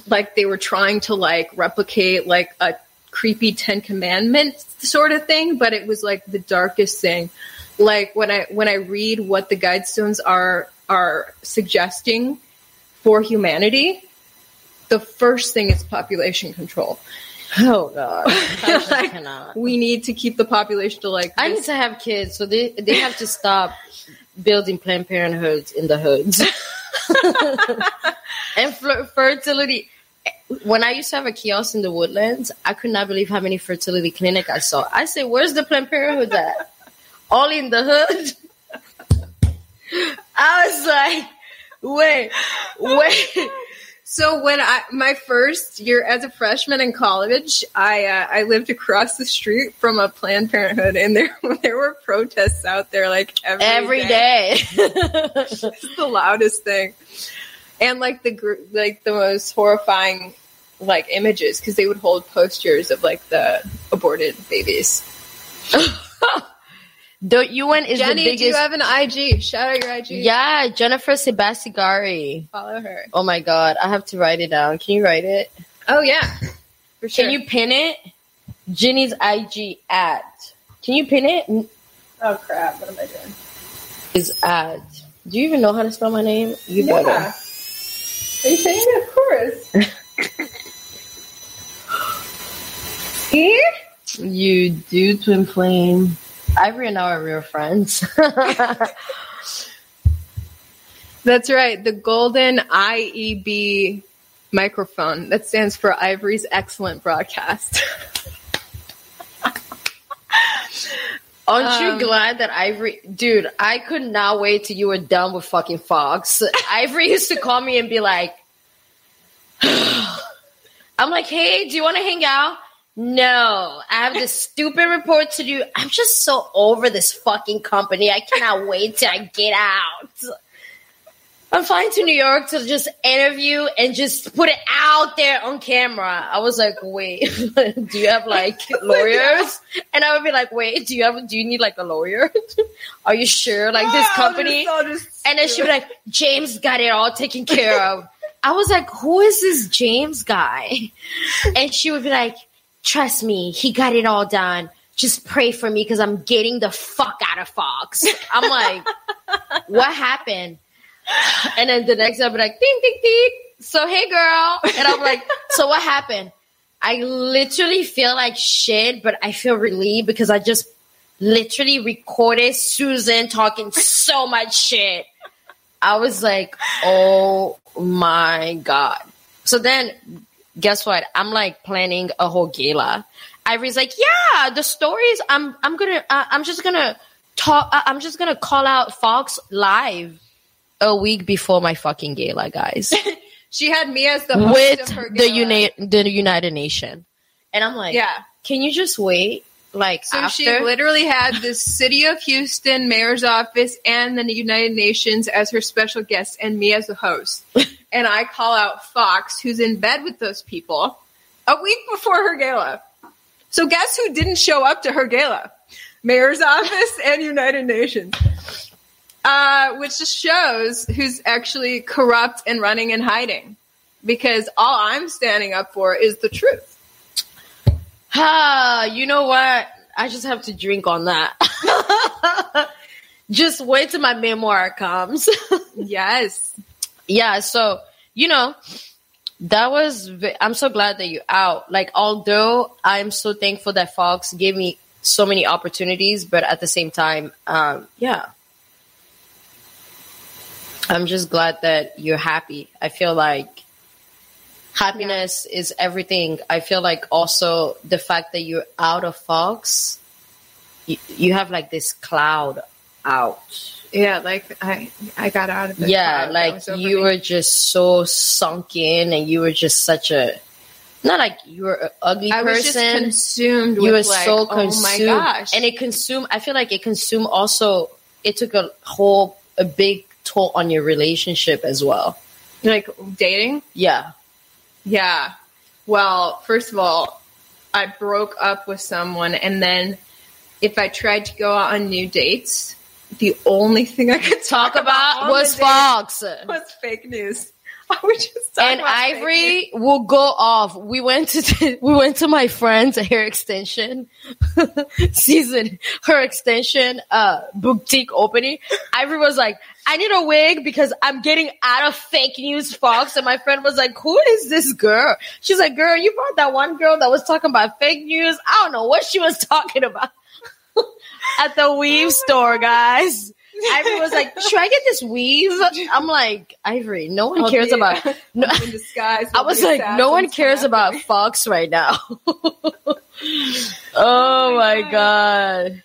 like they were trying to like replicate like a creepy Ten Commandments sort of thing, but it was like the darkest thing. Like when I when I read what the guidestones are are suggesting for humanity, the first thing is population control. Oh god, *laughs* Like, cannot. we need to keep the population to like I need to have kids, so they they have to stop building Planned Parenthoods in the hoods. *laughs* *laughs* and fer- fertility. When I used to have a kiosk in the woodlands, I could not believe how many fertility clinic I saw. I said, "Where's the Planned Parenthood at? All in the hood." *laughs* I was like, "Wait, wait." So when I my first year as a freshman in college, I uh, I lived across the street from a Planned Parenthood, and there *laughs* there were protests out there like every, Every day. *laughs* *laughs* it's the loudest thing, and like the like the most horrifying like images because they would hold posters of like the aborted babies. The UN is Jenny, the do you have an IG? Shout out your IG. yeah, Jennifer Sebasigari. follow her. Oh my god, I have to write it down. Can you write it? Oh yeah, for sure. Can you pin it? Jenny's IG at. Can you pin it? Oh crap! What am I doing? Is at. Do you even know how to spell my name? You Yeah. better. Are you saying it? Of course. *laughs* See? You do twin flame. Ivory and I are real friends. *laughs* That's right. The golden IEB microphone. That stands for Ivory's Excellent Broadcast. *laughs* Aren't Um, you glad that Ivory, dude? I could not wait till you were done with fucking Fox. Ivory used to call me and be like, *sighs* "I'm like, hey, do you want to hang out?" No, I have this stupid report to do. I'm just so over this fucking company. I cannot wait till I get out. I'm flying to New York to just interview and just put it out there on camera. I was like, wait, *laughs* do you have like *laughs* lawyers? And I would be like, wait, do you have, do you need like a lawyer? *laughs* Are you sure? Like this company? And then she'd be like, James got it all taken care of. I was like, who is this James guy? And she would be like, trust me, he got it all done. Just pray for me because I'm getting the fuck out of Fox. I'm like, *laughs* what happened? And then the next day I'll be like, ding, ding, ding. So, hey, girl. And I'm like, *laughs* so what happened? I literally feel like shit, but I feel relieved because I just literally recorded Susan talking so much shit. I was like, oh my God. So then, guess what? I'm like planning a whole gala. Ivory's like, yeah, the stories. I'm, I'm gonna, uh, I'm just gonna talk. Uh, I'm just gonna call out Fox live a week before my fucking gala, guys, *laughs* She had me as the host with of her the. Uni- the United Nation, and I'm like, Yeah. can you just wait? Like So after? she literally had the city of Houston mayor's office and the United Nations as her special guests and me as the host. *laughs* and I call out Fox, who's in bed with those people, a week before her gala. So guess who didn't show up to her gala? Mayor's office and United Nations. Uh, which just shows who's actually corrupt and running and hiding. Because all I'm standing up for is the truth. Ah, you know what? I just have to drink on that. *laughs* just wait till my memoir comes. *laughs* Yes. yeah, so, you know, that was, I'm so glad that you're out. Like, although I'm so thankful that Fox gave me so many opportunities, but at the same time, um, yeah. I'm just glad that you're happy. I feel like happiness is everything. I feel like also the fact that you're out of Fox, you, you have like this cloud out. Yeah, like I I got out of it. yeah, like you were just so sunk in and you were just such a not like you were an ugly I person. was just consumed. you with were like, so Oh my consumed gosh! and it consumed i feel like it consumed also it took a whole a big toll on your relationship as well like dating. yeah Yeah. Well, first of all, I broke up with someone, and then if I tried to go out on new dates, the only thing I could talk, talk about was fox *laughs* was fake news. I would just and about fake news. ivory will go off we went to *laughs* we went to my friend's hair extension *laughs* season her extension uh boutique opening ivory was like i need a wig because i'm getting out of fake news fox and my friend was like who is this girl she's like girl you brought that one girl that was talking about fake news i don't know what she was *laughs* talking about *laughs* at the weave store guys Ivory was like, "Should I get this weave?" I'm like, "Ivory, no one I'll cares be- about." *laughs* No, in disguise. I was like, no one cares about Fox right now. Oh, oh my god!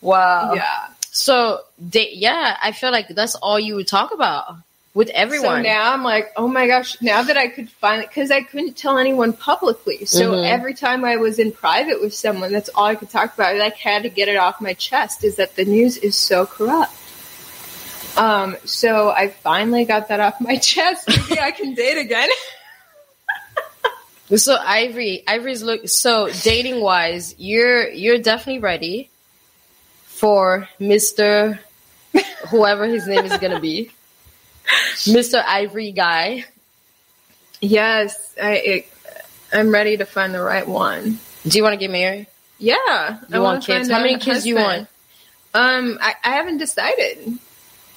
Wow. Yeah. So, they, yeah, I feel like that's all you would talk about with everyone. So now I'm like, oh my gosh, now that I could finally, because I couldn't tell anyone publicly. So Mhm. every time I was in private with someone, that's all I could talk about. I like had to get it off my chest is that the news is so corrupt. Um, so I finally got that off my *laughs* chest. Maybe I can date again. *laughs* So Ivory, Ivory's look. So dating wise, you're you're definitely ready for Mister, whoever his name is gonna be, Mister Ivory guy. yes, I, it, I'm ready to find the right one. Do you want to get married? Yeah, You I want kids? How many kids do you want? Um, I, I haven't decided.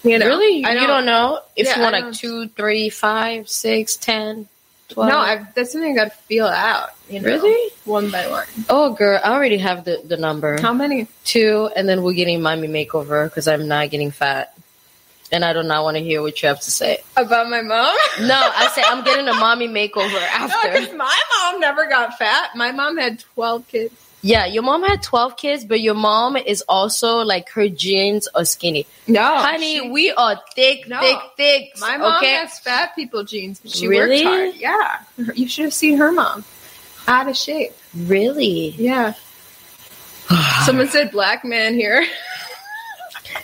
You know, really? I you don't know if Yeah, you want like two, three, five, six, ten, twelve. No, I've, that's something I got to feel out. You know, Really? one by one. Oh, girl, I already have the, the number. How many? Two, and then we're getting mommy makeover because I'm not getting fat. And I do not want to hear what you have to say. About my mom? No, I say I'm *laughs* getting a mommy makeover No, after. my mom never got fat. My mom had 12 kids. Yeah, your mom had 12 kids, but your mom is also like her jeans are skinny. No. Honey, she- we are thick, No. thick, thick. my mom okay? has fat people jeans. but She Really? worked hard. Yeah. You should have seen her mom. Out of shape. Really? Yeah. *sighs* Someone said black man here.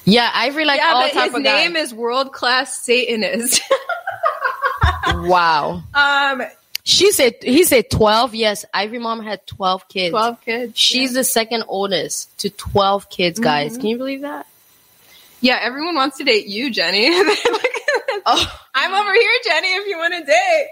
Yeah, Ivory like yeah, all but type his name guy. is world class Satanist. *laughs* Wow. um, She said he said 12. Yes, Ivory mom had 12 kids. 12 kids. She's the second oldest to 12 kids, guys. Can you believe that? Yeah, everyone wants to date you, Jenny. *laughs* *laughs* Oh, I'm over here, Jenny, if you want to date.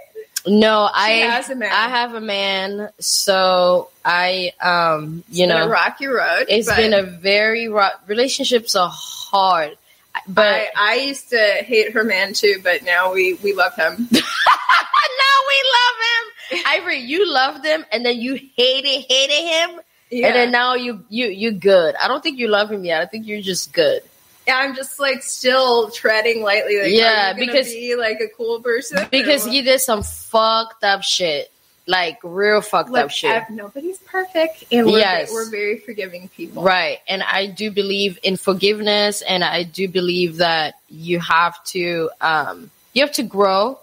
no, I a man. I have a man, so I um, you Been know, rocky road. It's been a very rough relationships are hard. But I, I used to hate her man too, but now we, we love him. *laughs* we love him. Ivory, you loved him and then you hated hated him. Yeah. And then now you you you good. I don't think you love him yet. I think you're just good. Yeah, I'm just like still treading lightly. Like, Yeah, because- be like a cool person Because he did some fucked up shit. Like real fucked Look, up shit. Nobody's perfect, and we're, Yes. we're very forgiving people. Right. And I do believe in forgiveness and I do believe that you have to um you have to grow.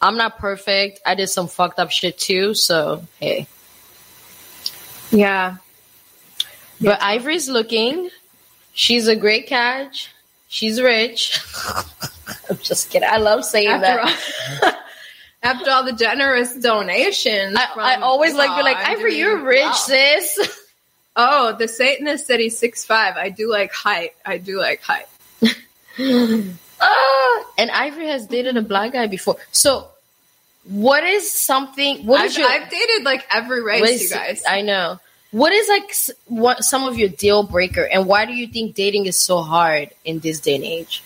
I'm not perfect. I did some fucked up shit too, so hey. Yeah, But Ivory's looking. She's a great catch. She's rich. *laughs* I'm just kidding. I love saying after that. all, *laughs* after all the generous donations, I, from- I always like be like, Ivory, you're rich, wow. sis. *laughs* Oh, the Satanist said he's six five. I do like height. I do like height. Ah, and Ivory has dated a black guy before. So, what is something? What is I've, your? I've dated like every race, you guys. I know. What is like what some of your deal breaker, and why do you think dating is so hard in this day and age?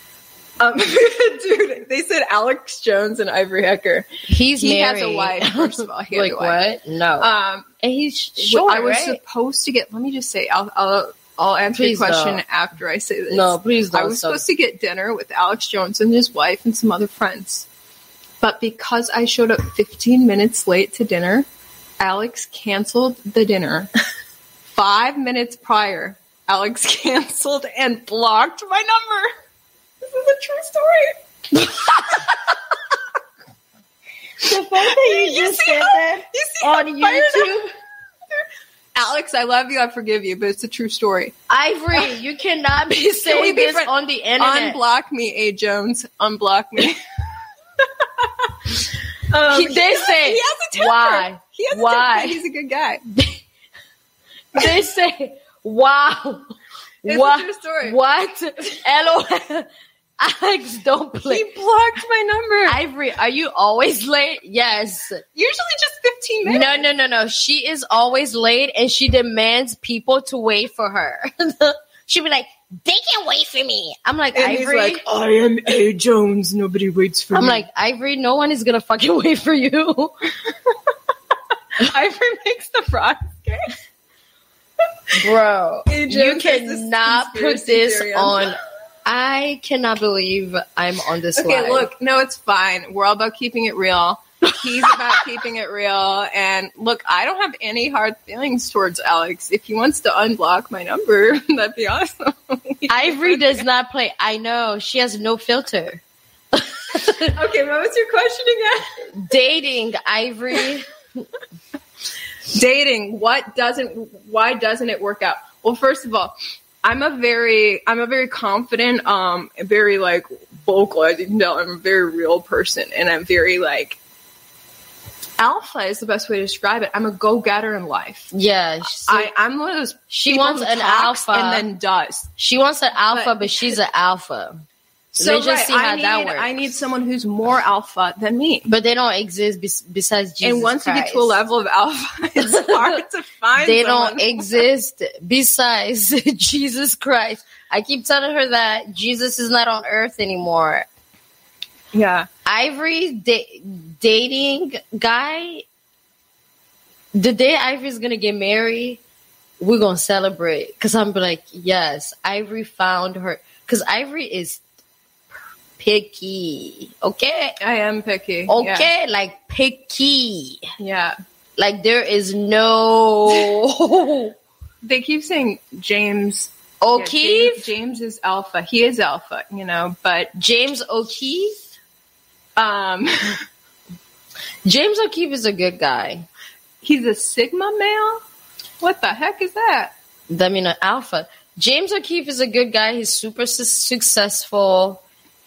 Um, *laughs* dude, they said Alex Jones and Ivory Hecker. He's he married. has a wife. First of all, he like what? No. Um, and he's short, I was right? supposed to get. Let me just say, I'll I'll, I'll answer Please your question don't. after I say this. No, please I don't, was so- supposed to get dinner with Alex Jones and his wife and some other friends, but because I showed up 15 minutes late to dinner, Alex canceled the dinner. *laughs* Five minutes prior, Alex *laughs* canceled and blocked my number. This is a true story. *laughs* the fact that you, just said that you on YouTube. Alex, I love you. I forgive you, but it's a true story. Ivory, *laughs* you cannot be saying be this friends? on the internet. Unblock me, A. Jones. Unblock me. *laughs* um, He- they *laughs* say, he has a temper. why? He has a Why? temper. He's a good guy. they say, "Wow, It's what? a true story. What? LOL." Alex, don't play. He blocked my number. Ivory, are you always late? Yes. Usually just 15 minutes. No, no, no, no. She is always late and she demands people to wait for her. *laughs* She'll be like, they can't wait for me. I'm like, And he's Ivory. like, I am A. Jones. Nobody waits for me. I'm like, Ivory, no one is gonna fucking *laughs* wait for you. *laughs* Ivory makes the frogs. Bro, you Jones has this cannot put this theory on. I cannot believe I'm on this Okay, look, no, it's fine. We're all about keeping it real. He's *laughs* about keeping it real. And look, I don't have any hard feelings towards Alex. If he wants to unblock my number, *laughs* that'd be awesome. *laughs* Ivory does not play. I know she has no filter. okay, what was your question again? Dating Ivory. Dating, what doesn't why doesn't it work out? Well, first of all, I'm a very I'm a very confident, um, very like vocal, as you can tell, I'm a very real person and I'm very like alpha is the best way to describe it. I'm a go getter in life. Yeah, so I, I'm one of those. she wants an alpha and then does. She wants an alpha, But- but, she's an alpha. So Let's just right, see how I need, that works. I need someone who's more alpha than me. But they don't exist bes- besides Jesus. and once you get to a level of alpha, *laughs* it's *laughs* hard to find. they someone. don't exist besides *laughs* Jesus Christ. I keep telling her that Jesus is not on earth anymore. Yeah. Ivory da- dating guy. The day Ivory's gonna get married, we're gonna celebrate. Cause I'm like, yes, Ivory found her. Cause Ivory is picky. Okay, I am picky. okay, like picky. Yeah. Like there is no *laughs* They keep saying James yeah, O'Keefe. James, James is alpha. He is alpha, you know, but James O'Keefe. um, *laughs* James O'Keefe is a good guy. he's a sigma male. What the heck is that? I mean, an alpha. James O'Keefe is a good guy. He's super su- successful.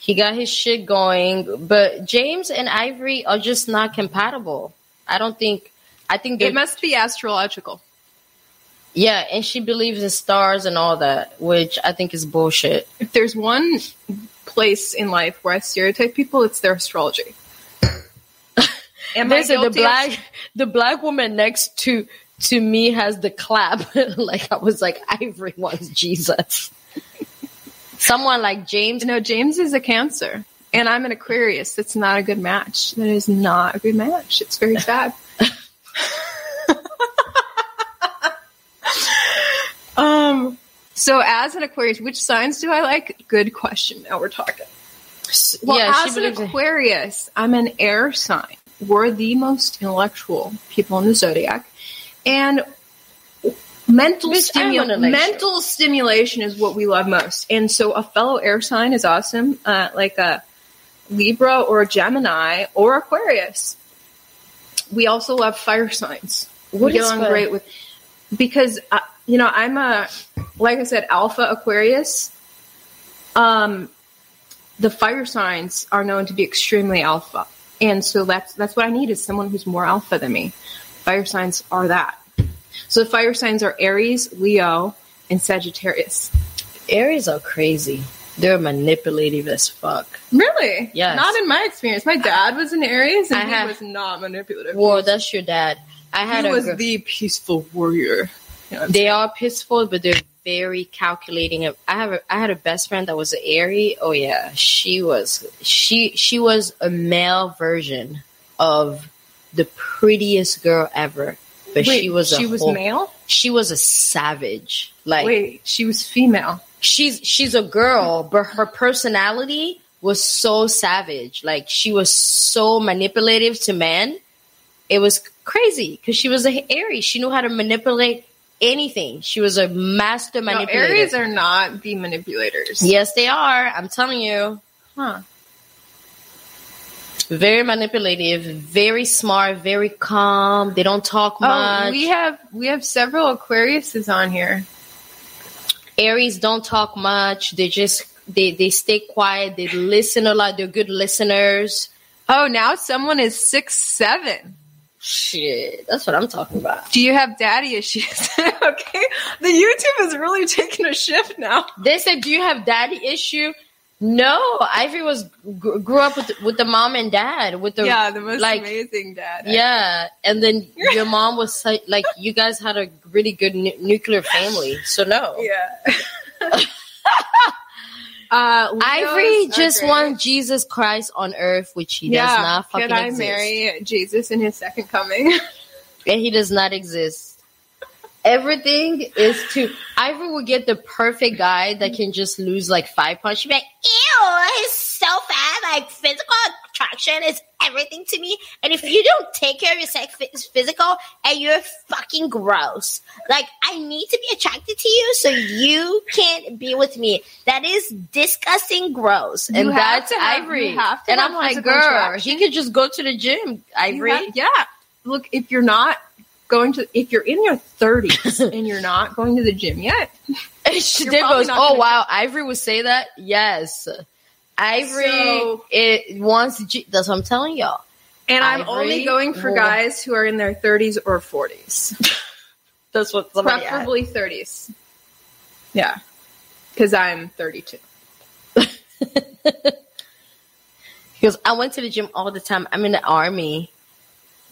He got his shit going, but James and Ivory are just not compatible. I don't think. I think they It must be astrological. Yeah, and she believes in stars and all that, which I think is bullshit. If there's one place in life where I stereotype people, it's their astrology. *laughs* Am the guilty of- black the black woman next to to me has the clap. *laughs* like I was like, Ivory wants Jesus. Someone like James. No, James is a Cancer, and I'm an Aquarius. That's not a good match. That is not a good match. It's very sad. *laughs* um. So, as an Aquarius, which signs do I like? Good question. Now we're talking. Well, yeah, as an Aquarius, I'm an air sign. We're the most intellectual people in the zodiac, and mental Bitch, I'm stimu- intellectual. mental stimulation is what we love most. And so, a fellow air sign is awesome, uh, like a Libra or a Gemini or Aquarius. We also love fire signs. What we get is along fire? great with because uh, you know I'm a like I said Alpha Aquarius. Um, the fire signs are known to be extremely alpha, and so that's that's what I need is someone who's more alpha than me. Fire signs are that. So the fire signs are Aries, Leo, and Sagittarius. Aries are crazy. They're manipulative as fuck. Really? Yes. Not in my experience. My dad was an Aries, and I he have- was not manipulative. Well, that's your dad. I had he was girl- the peaceful warrior. What They are peaceful, but they're very calculating. I have a, I had a best friend that was an Aries. Oh yeah, she was she she was a male version of the prettiest girl ever. But Wait, she was a she was whole- male? She was a savage. Like Wait, she was female. she's she's a girl, but her personality was so savage. Like she was so manipulative to men. It was crazy because she was a Aries. She knew how to manipulate anything. She was a master No, manipulator. Aries are not the manipulators. yes, they are. I'm telling you. Huh. Very manipulative, very smart, very calm. They don't talk oh, much. Oh, we have we have several Aquariuses on here. Aries don't talk much. They just they they stay quiet. They listen a lot. They're good listeners. Oh, now someone is six seven. Shit, that's what I'm talking about. Do you have daddy issues? *laughs* okay, the YouTube is really taking a shift now. They said, "Do you have daddy issue?" No, Ivory was grew up with with the mom and dad with the yeah, the most like amazing dad. yeah, and then *laughs* your mom was so- like you guys had a really good nu- nuclear family, so no. Yeah. *laughs* uh, Ivory just great. want Jesus Christ on earth, which he does not fucking Can I exist. marry Jesus in his second coming? *laughs* and he does not exist. Everything is to Ivory will get the perfect guy that can just lose like five pounds. She'd be like, ew, he's so fat. Like physical attraction is everything to me. And if you don't take care of your sex phys- physical and you're fucking gross, like I need to be attracted to you so you can't be with me. That is disgusting gross. You and that's have- Ivory. you have to and I'm like, girl, attraction. he could just go to the gym, Ivory. have- yeah. Look, if you're not going to, if you're in your 30s *laughs* and you're not going to the gym yet, she did goes, oh wow, Ivory would say that. Yes, Ivory So- it wants. G- that's what I'm telling y'all. and I'm only going for guys who are in their 30s or 40s, *laughs* That's what preferably 30s. Yeah, because I'm 32. *laughs* Because I went to the gym all the time. I'm in the army.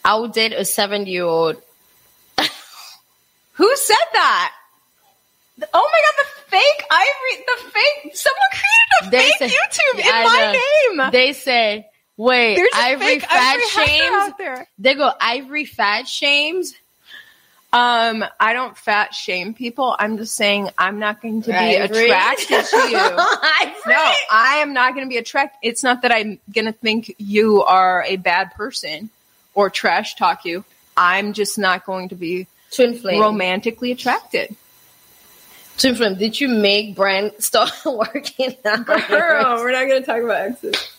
I would date a seven year old. Who said that? The- Oh my god, the fake Ivory, the fake, someone created a They fake say- YouTube Yeah, I in my name. They say, wait, There's Ivory fat shames. They go, Ivory fat shames. Um, I don't fat shame people. I'm just saying I'm not going to be attracted to *laughs* you. No, I am not going to be attracted. It's not that I'm going to think you are a bad person or trash talk you. I'm just not going to be Twin flame. romantically attracted. Twin flame. Did you make brand start working? out? we're not going to talk about exes.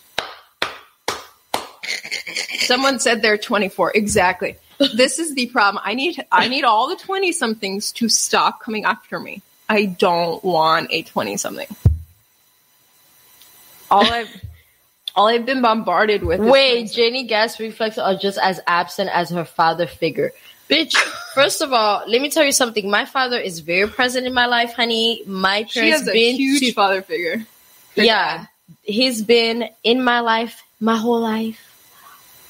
Someone said they're 24. Exactly. This is the problem. I need I need all the 20 somethings to stop coming after me. I don't want a 20 something. All I've all I've been bombarded with. is Wait, 20-something. Jenny gas reflexes are just as absent as her father figure. Bitch, first of all, let me tell you something. My father is very present in my life, honey. My she parents has a been huge to father figure. Yeah, dad. he's been in my life my whole life.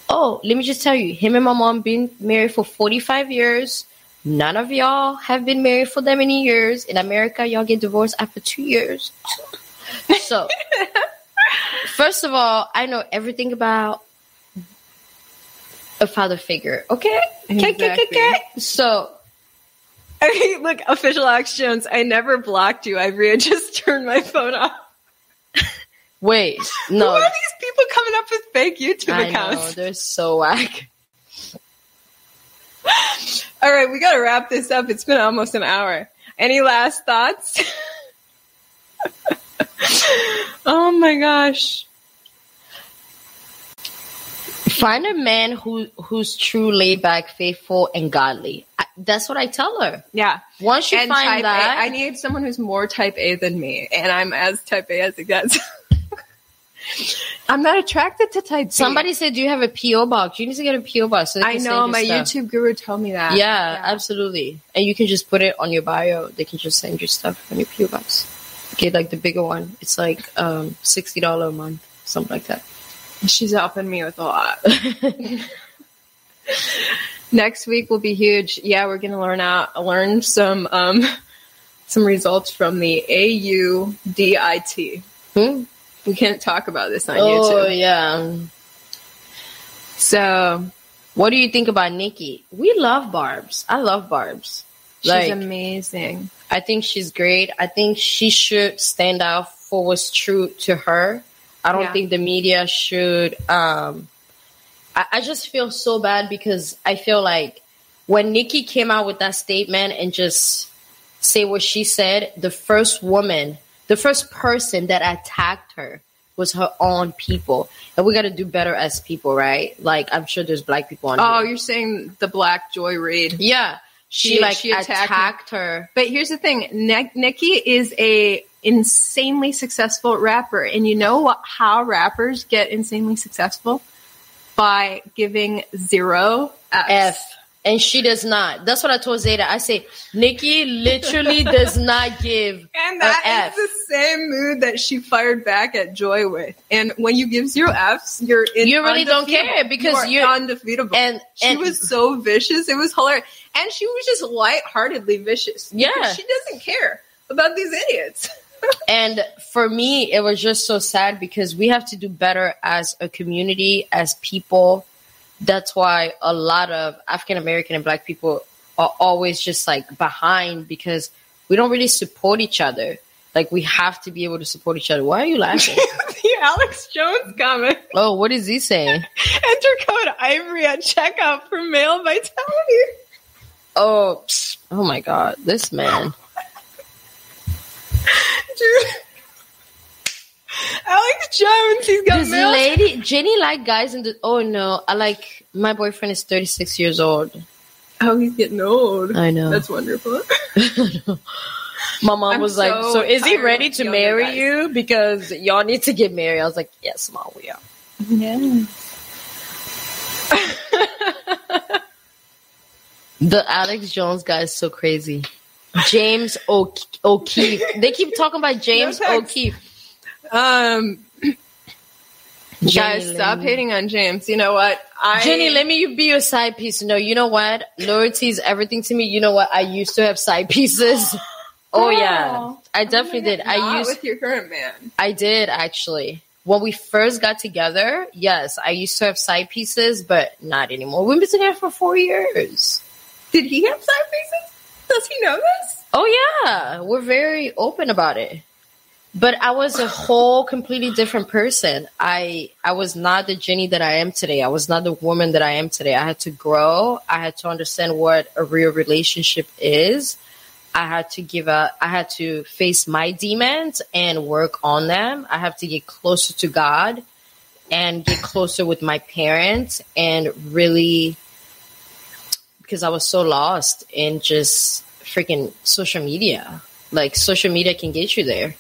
Oh, let me just tell you, him and my mom been married for 45 years. None of y'all have been married for that many years. In America, y'all get divorced after two years. So, *laughs* first of all, I know everything about a father figure. Okay? Okay, okay, okay, okay. So, *laughs* Okay, look, official Alex Jones. I never blocked you, Ivory. *laughs* I just turned my phone off. wait, *laughs* no. Who are these people coming up with fake YouTube I know, accounts? they're so whack. All right, we got to wrap this up. It's been almost an hour. Any last thoughts? oh my gosh. Find a man who who's true, laid back, faithful, and godly. I, that's what I tell her. Yeah. Once you and find that, A. I need someone who's more type A than me, and I'm as type A as it gets. *laughs* I'm not attracted to type B. somebody said, "Do you have a PO box? You need to get a PO box." So I know my stuff. YouTube guru told me that. Yeah, absolutely. And you can just put it on your bio. They can just send you stuff on your PO box. Okay, like the bigger one, it's like um sixty dollar a month, something like that. She's helping me with a lot. *laughs* Next week will be huge. Yeah, we're gonna learn out learn some um some results from the AUDIT. Hmm? We can't talk about this on Oh YouTube. Oh yeah. So What do you think about Nicki? We love Barb's. I love Barb's. she's Like, amazing. I think she's great. I think she should stand out for what's true to her. I don't Yeah. think the media should. Um, I, I just feel so bad because I feel like when Nicki came out with that statement and just say what she said, the first woman, the first person that attacked her was her own people. And we got to do better as people, right? Like, I'm sure there's black people on Oh, here. you're saying the Black Joy Reid. Yeah. She, She- like she attacked attacked, her. her. But here's the thing: Ni- Nicki is a insanely successful rapper, and you know what? How rappers get insanely successful by giving zero Fs. F. And she does not. That's what I told Zeta. I say Nicki literally *laughs* does not give And that F. is the same mood that she fired back at Joy with. And when you give zero Fs, you're in You really don't care because You are you're- undefeatable. and- she and- was so vicious. It was hilarious. And she was just lightheartedly vicious. Yeah. She doesn't care about these idiots. *laughs* And for me, it was just so sad because we have to do better as a community, as people. That's why a lot of African American and black people are always just like behind because we don't really support each other. Like we have to be able to support each other. Why are you laughing? *laughs* the Alex Jones comment. oh, what is he saying? *laughs* Enter code Ivory at checkout for male vitality. Oh, oh my God, this man. Dude. *laughs* Alex Jones, he's got This male. lady, Jenny, like guys in the. Oh no, I like my boyfriend is thirty six years old. oh, he's getting old. I know. That's wonderful. *laughs* *laughs* My mom I'm was like, so "So is he ready to marry guys." you? Because y'all need to get married." I was like, "Yes, mom, we are." yeah. The Alex Jones guy is so crazy. James o- O'Keefe. They keep talking about James No. O'Keefe. Um, guys, stop hating on James. You know what? I Jenny, let me be your side piece. No, you know what? Loyalty is everything to me. You know what? I used to have side pieces. *laughs* Oh yeah, I definitely did. I used with your current man. I did actually. When we first got together, yes, I used to have side pieces, but not anymore. We've been together for four years. Did he have side pieces? Does he know this? Oh yeah, we're very open about it. But I was a whole completely different person. I I was not the Jenny that I am today. I was not the woman that I am today. I had to grow. I had to understand what a real relationship is. I had to give up. I had to face my demons and work on them. I have to get closer to God and get closer with my parents and really because I was so lost in just freaking social media. Like social media can get you there.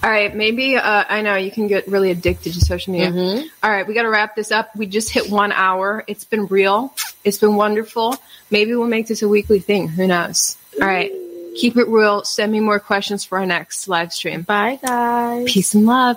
All right, maybe uh, I know you can get really addicted to social media. Mhm. All right, we got to wrap this up. We just hit one hour. It's been real. It's been wonderful. Maybe we'll make this a weekly thing. Who knows? All right, keep it real. Send me more questions for our next live stream. Bye guys. Peace and love.